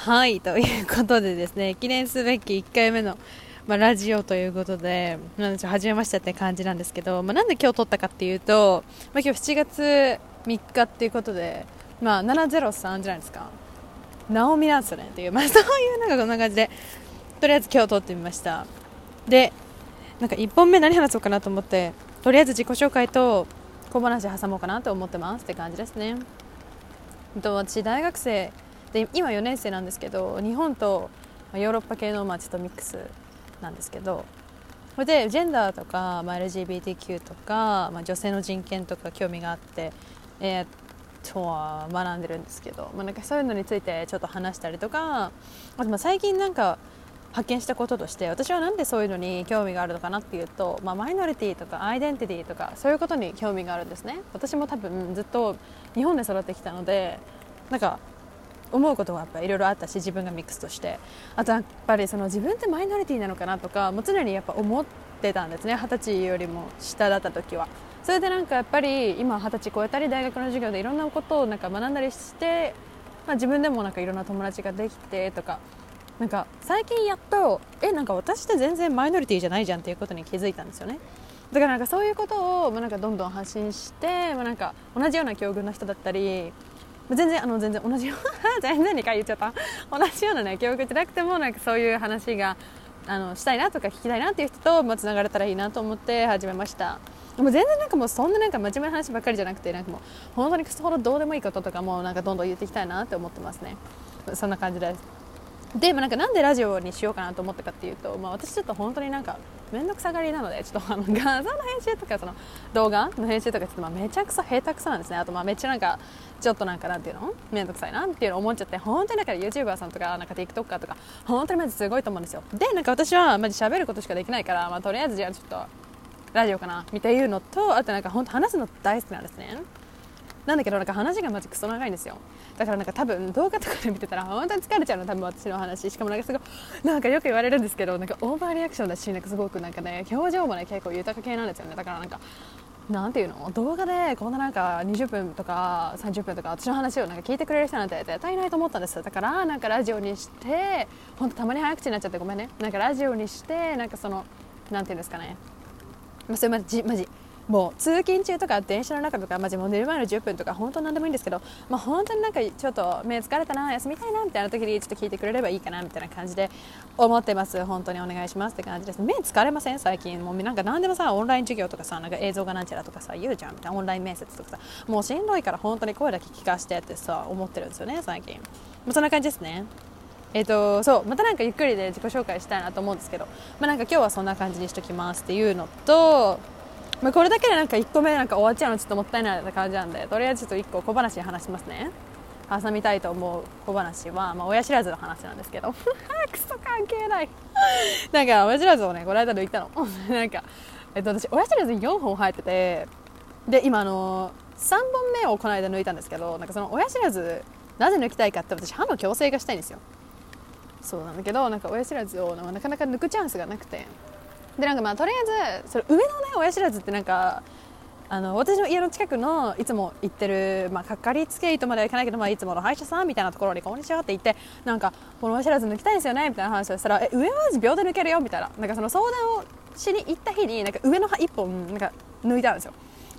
はいということでですね記念すべき1回目の、まあ、ラジオということで、まあ、初めましてって感じなんですけど、まあ、なんで今日撮ったかっていうと、まあ、今日7月3日っていうことで、まあ、703じゃないですか。ナオミなんですよねっていう、まあ、そういうなんかこんな感じでとりあえず今日撮ってみました。でなんか1本目何話そうかなと思ってとりあえず自己紹介と小話挟もうかなと思ってますって感じですね。と私大学生で今4年生なんですけど日本とヨーロッパ系のまあちょっとミックスなんですけどそれでジェンダーとか、まあ、LGBTQ とか、まあ、女性の人権とか興味があって、えー、とは学んでるんですけど、まあ、なんかそういうのについてちょっと話したりとかあとまあ最近なんか発見したこととして私はなんでそういうのに興味があるのかなっていうと、まあ、マイノリティとかアイデンティティとかそういうことに興味があるんですね。私も多分ずっと日本で育ってきたのでなんか思うことがやっぱいろいろあったし自分がミックスとして。あとやっぱりその自分ってマイノリティなのかなとかもう常にやっぱ思ってたんですね二十歳よりも下だった時は。それでなんかやっぱり今二十歳超えたり大学の授業でいろんなことをなんか学んだりして、まあ、自分でもなんかいろんな友達ができてとか。なんか最近やっとえなんか私って全然マイノリティじゃないじゃんっていうことに気づいたんですよね。だからなんかそういうことを、まあ、なんかどんどん発信して、まあ、なんか同じような境遇の人だったり全然あの全然同じような 全然2回言っちゃった。同じようなね教育じゃなくてもなんかそういう話があのしたいなとか聞きたいなっていう人と、まあ、つながれたらいいなと思って始めました。でも全然なんかもうそんななんか真面目な話ばっかりじゃなくてなんかもう本当にそほどどうでもいいこととかもなんかどんどん言っていきたいなって思ってますね。そんな感じです。でもなんかなんでラジオにしようかなと思ったかっていうと、まあ、私ちょっと本当になんか面倒くさがりなのでちょっと あの画像の編集とかその動画の編集とかちょっとまあめちゃくそ下手くそなんですね。あとまあめっちゃなんかちょっとなんかなんていうの？面倒くさいなっていうのを思っちゃって本当にだから YouTuber さんとかなんか TikToker とか本当にマジすごいと思うんですよ。でなんか私はマジ喋ることしかできないから、まあ、とりあえずじゃあちょっとラジオかなみたいなのとあとなんか本当話すの大好きなんですね。なんだけどなんか話がマジクソ長いんですよ。だからなんか多分動画とかで見てたら本当に疲れちゃうの多分私の話。しかもなんかすごいなんかよく言われるんですけどなんかオーバーリアクションだしなんかすごくなんかね表情もね結構豊か系なんですよね。だからなんかなんていうの？動画でこんななんか20分とか30分とか私の話をなんか聞いてくれる人なんて絶対いないと思ったんです。だからなんかラジオにして本当たまに早口になっちゃってごめんね。なんかラジオにしてなんかそのなんていうんですかね。まあ、それマジマジもう通勤中とか電車の中とか、マジもう寝る前の10分とか本当なんでもいいんですけど、まあ、本当になんかちょっと目疲れたな休みたいなみたいな時にちょっと聞いてくれればいいかなみたいな感じで思ってます本当にお願いしますって感じです目疲れません最近もうなんか何でもさオンライン授業とかさなんか映像がなんちゃらとかさ言うじゃんみたいなオンライン面接とかさもうしんどいから本当に声だけ聞かしてってさ思ってるんですよね最近。もうそんな感じですね。えーと、そうまたなんかゆっくりで自己紹介したいなと思うんですけど、まあ、なんか今日はそんな感じにしときますっていうのとまあ、これだけでなんか1個目なんか終わっちゃうのちょっともったいないな感じなんでとりあえずちょっと1個小話話しますね。挟みたいと思う小話は、まあ、親知らずの話なんですけど。クソ関係ない。なんか親知らずをねこの間抜いたの。なんか、えっと、私親知らず4本生えててで今あの3本目をこの間抜いたんですけどなんかその親知らずなぜ抜きたいかって私歯の矯正がしたいんですよ。そうなんだけどなんか親知らずをなかなか抜くチャンスがなくて。でなんかまあとりあえずそれ上のね親知らずってなんかあの私の家の近くのいつも行ってる、まあ、かかりつけ医とまではいかないけど、まあ、いつもの歯医者さんみたいなところにこんにちはって言ってなんかこの親知らず抜きたいですよねみたいな話をしたらえ上は秒で抜けるよみたいな。なんかその相談をしに行った日になんか上の歯1本なんか抜いたんですよ。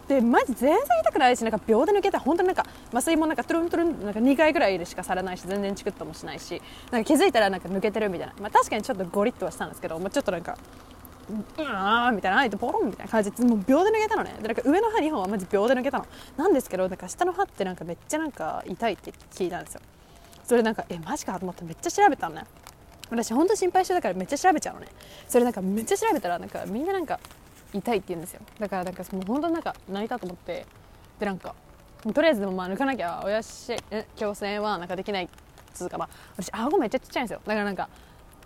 でマジ全然痛くないしなんか秒で抜けて本当になんか麻酔もなんかトゥルントゥルンなんか2回ぐらいでしかされないし全然チクッともしないしなんか気づいたらなんか抜けてるみたいな、まあ、確かにちょっとゴリッとはしたんですけど、まあ、ちょっとなんかうわみたいなあえてポロンみたいな感じでもう秒で抜けたのね。でなんか上の歯2本はマジ秒で抜けたの。なんですけどなんか下の歯ってなんかめっちゃなんか痛いって聞いたんですよ。それなんかえマジかと思ってめっちゃ調べたのね。私本当心配してたからめっちゃ調べちゃうのね。それなんかめっちゃ調べたらなんかみんななんか痛いって言うんですよ。だからなんかもう本当なんか泣いたと思って。でなんかとりあえずでもまあ抜かなきゃ親し矯正はなんかできないっつうかまあ私顎めっちゃちっちゃいんですよ。だからなんか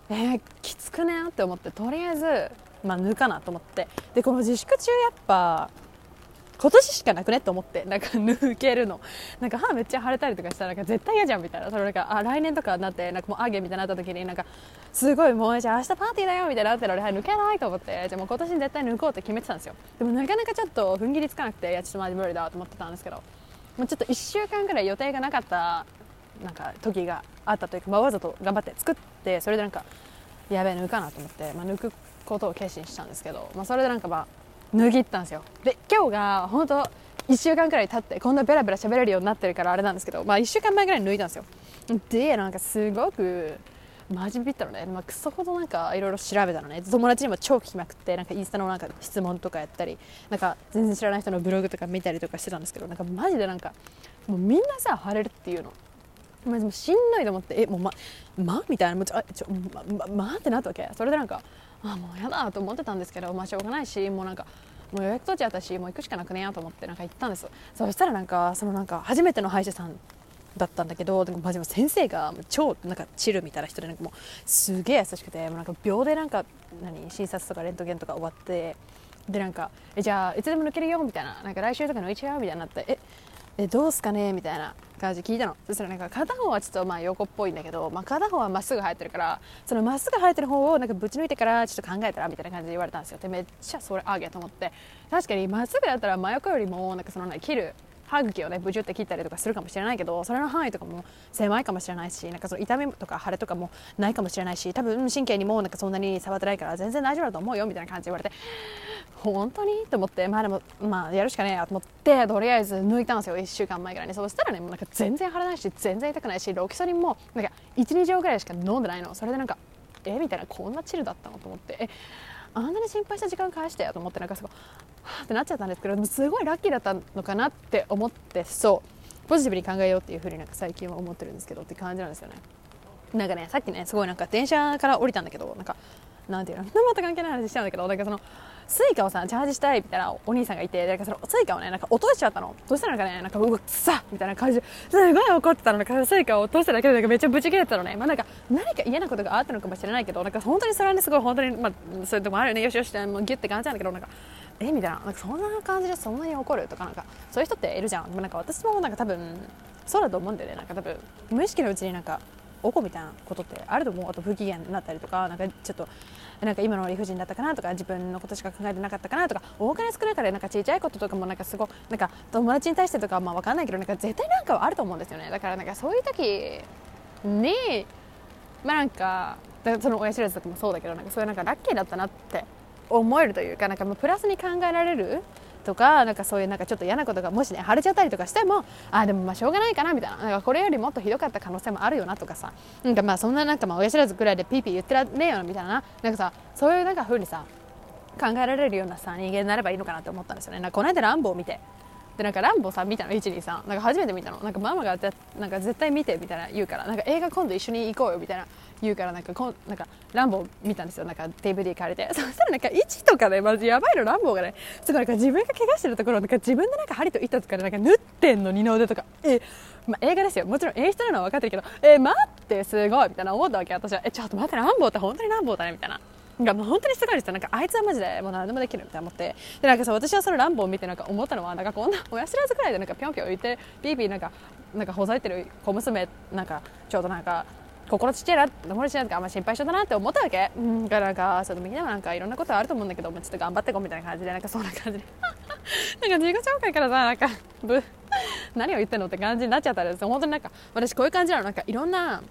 えー、きつくねって思ってとりあえずまあ、抜かなと思って。でこの自粛中やっぱ今年しかなくねって思ってなんか抜けるの。なんか歯めっちゃ腫れたりとかしたらなんか絶対嫌じゃんみたいな。それなんかあ来年とかになってなんかもうあげみたいになった時になんかすごいもうじゃあ明日パーティーだよみたいになってら、はい、抜けないと思って。じゃあもう今年絶対抜こうって決めてたんですよ。でもなかなかちょっと踏ん切りつかなくていやちょっとマジ無理だと思ってたんですけど。もうちょっと1週間ぐらい予定がなかったなんか時があったというか、まあ、わざと頑張って作ってそれでなんかやべえ抜かなと思って、まあ、抜くことを決心したんですけど、まあ、それでなんかまあ脱ぎったんですよ。で今日が本当1週間くらい経ってこんなベラベラ喋れるようになってるからあれなんですけど、まあ、1週間前ぐらいに脱いだんですよ。でなんかすごくマジビったのね、まあ、クソほどなんかいろいろ調べたのね友達にも超聞きまくってなんかインスタのなんか質問とかやったりなんか全然知らない人のブログとか見たりとかしてたんですけどなんかマジでなんかもうみんなさ腫れるっていうの。まあ、でもしんどいと思ってえもうまま？みたいなもうちょちょままってなったわけ。それでなんかあもうやだと思ってたんですけどまあしょうがないしもうなんかもう予約取っちゃったしもう行くしかなくねやと思ってなんか行ったんです。そしたらなんかそのなんか初めての歯医者さんだったんだけどでも先生が超なんかチルみたいな人でなんかもうすげえ優しくてもうなんか秒でなんか何？診察とかレントゲンとか終わってでなんかえじゃあいつでも抜けるよみたいな。なんか来週とか抜いちゃう？みたいになってええどうすかね？みたいな。感じ聞いたの。そしたらなんか片方はちょっとまあ横っぽいんだけど、まあ、片方はまっすぐ生えてるからそのまっすぐ生えてる方をなんかぶち抜いてからちょっと考えたらみたいな感じで言われたんですよ。でめっちゃそれあげと思って。確かにまっすぐだったら真横よりもなんかその、ね、切る歯茎をねブチュって切ったりとかするかもしれないけどそれの範囲とかも狭いかもしれないしなんかその痛みとか腫れとかもないかもしれないし多分神経にもなんかそんなに触ってないから全然大丈夫だと思うよみたいな感じで言われて。本当に？と思って。まあでもまあやるしかねえやと思ってとりあえず抜いたんですよ。1週間前ぐらいにそしたらねもうなんか全然腫れないし全然痛くないしロキソニンもなんか12錠ぐらいしか飲んでないの。それでなんかえみたいなこんなチルだったのと思って。あんなに心配した時間返してよと思ってなんかすごいはってなっちゃったんですけどすごいラッキーだったのかなって思ってそうポジティブに考えようっていうふうになんか最近は思ってるんですけどって感じなんですよね。なんかねさっきねすごいなんか電車から降りたんだけどなんかなんていうの？また関係ない話しちゃうんだけどなんかそのスイカをさチャージしたいみたいなお兄さんがいてなんかそのスイカをねなんか落としちゃったの。そしたらなんかね？なんかうわくさみたいな感じ。ですごい怒ってたの。なんかスイカを落としただけでなんかめっちゃブチ切れてたのね。まあなんか何か嫌なことがあったのかもしれないけどなんか本当にそれはねすごい本当にまあそういうとこもあるよね。よしよしってもうギュッて感じなんだけどなんかえ？みたいな。なんかそんな感じでそんなに怒るとかなんかそういう人っているじゃん。でもなんか私もなんか多分そうだと思うんだよね。なんか多分無意識のうちになんかおこみたいなことってあると思う。あと不機嫌になったりとかなんかちょっとなんか今の理不尽だったかなとか自分のことしか考えてなかったかなとかお金少ないからなんかちっちゃいこととかもなんかすごなんか友達に対してとかまあ分かんないけどなんか絶対なんかはあると思うんですよね。だからなんかそういう時にまあなんかその親知らずとかもそうだけどなんかそういうなんかラッキーだったなって思えるというかなんかプラスに考えられるとかなんかそういうなんかちょっと嫌なことがもしね腫れちゃったりとかしてもあでもまあしょうがないかなみたいな。なんかこれよりもっとひどかった可能性もあるよなとかさ。なんかまあそんななんかまあ親知らずくらいでピーピー言ってらねえよみたいな。なんかさそういうなんか風にさ考えられるようなさ人間になればいいのかなと思ったんですよね。なんかこの間ランボを見てでなんかランボーさん見たの123なんか初めて見たの。なんかママがなんか絶対見てみたいな言うから。なんか映画今度一緒に行こうよみたいな。言うからなんかこんなんかランボー見たんですよ。なんか DVD 借りて。そしたらなんか位置とかねマジやばいのランボーがね。ちょなんか自分が怪我してるところなんか自分でなんか針と糸とかでなんか縫ってんの二の腕とか。えまあ、映画ですよ。もちろん演出なのは分かってるけど。え待ってすごい。みたいな思ったわけ私は。えちょっと待ってランボーって本当にランボーだねみたいな。なんかもう本当にすごいですよなんかあいつはマジでもう何でもできるみたいな思ってでなんかさ私はそのランボを見てなんか思ったのはなんかこんな親知らずくらいでなんかぴょんぴょん言ってピーピーなんかなんかほざいてる小娘なんかちょうどなんか心ちっちゃいな心ちっちゃいなとあんま心配性だなって思ったわけ、うん、だからなんかそのみんなもなんかいろんなことあると思うんだけどちょっと頑張ってこうみたいな感じでなんかそんな感じで。なんか自己紹介からさなんかブ何を言ってんのって感じになっちゃったらです本当になんか私こういう感じなの。なんかいろんな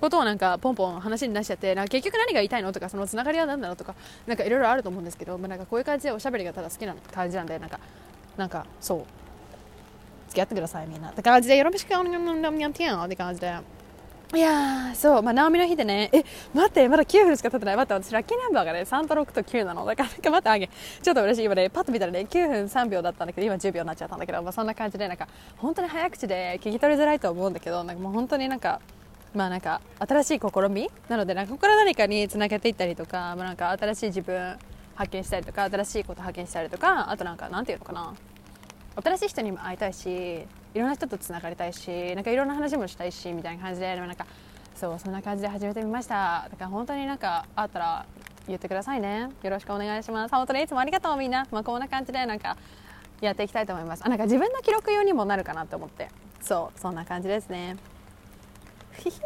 ことをなんかポンポン話に出しちゃってなんか結局何が言いたいのとかそのつながりは何なのとかなんかいろいろあると思うんですけど、まあ、なんかこういう感じでおしゃべりがただ好きな感じなんでなんかなんかそう付き合ってくださいみんなって感じでよろしくお願いしますって感じでいやそう、まあ、直美の日でね、え、待って、まだ9分しか経ってない。待って、私、ラッキーナンバーがね、3と6と9なの。だから、待って、あげ。ちょっと嬉しい。今ね、パッと見たらね、9分3秒だったんだけど、今10秒になっちゃったんだけど、まあ、そんな感じで、なんか、本当に早口で聞き取りづらいと思うんだけど、なんかもう本当になんか、まあなんか新しい試みなのでなんかここから何かにつなげていったりとか,、まあ、なんか新しい自分発見したりとか新しいこと発見したりとかあとなんかなんていうのかな。新しい人にも会いたいしいろんな人とつながりたいしなんかいろんな話もしたいしみたいな感じでなんかそうそんな感じで始めてみました。だから本当になんかあったら言ってくださいね。よろしくお願いします。本当にいつもありがとうみんな、まあ、こんな感じでなんかやっていきたいと思います。あなんか自分の記録用にもなるかなと思って。そうそんな感じですね。Ich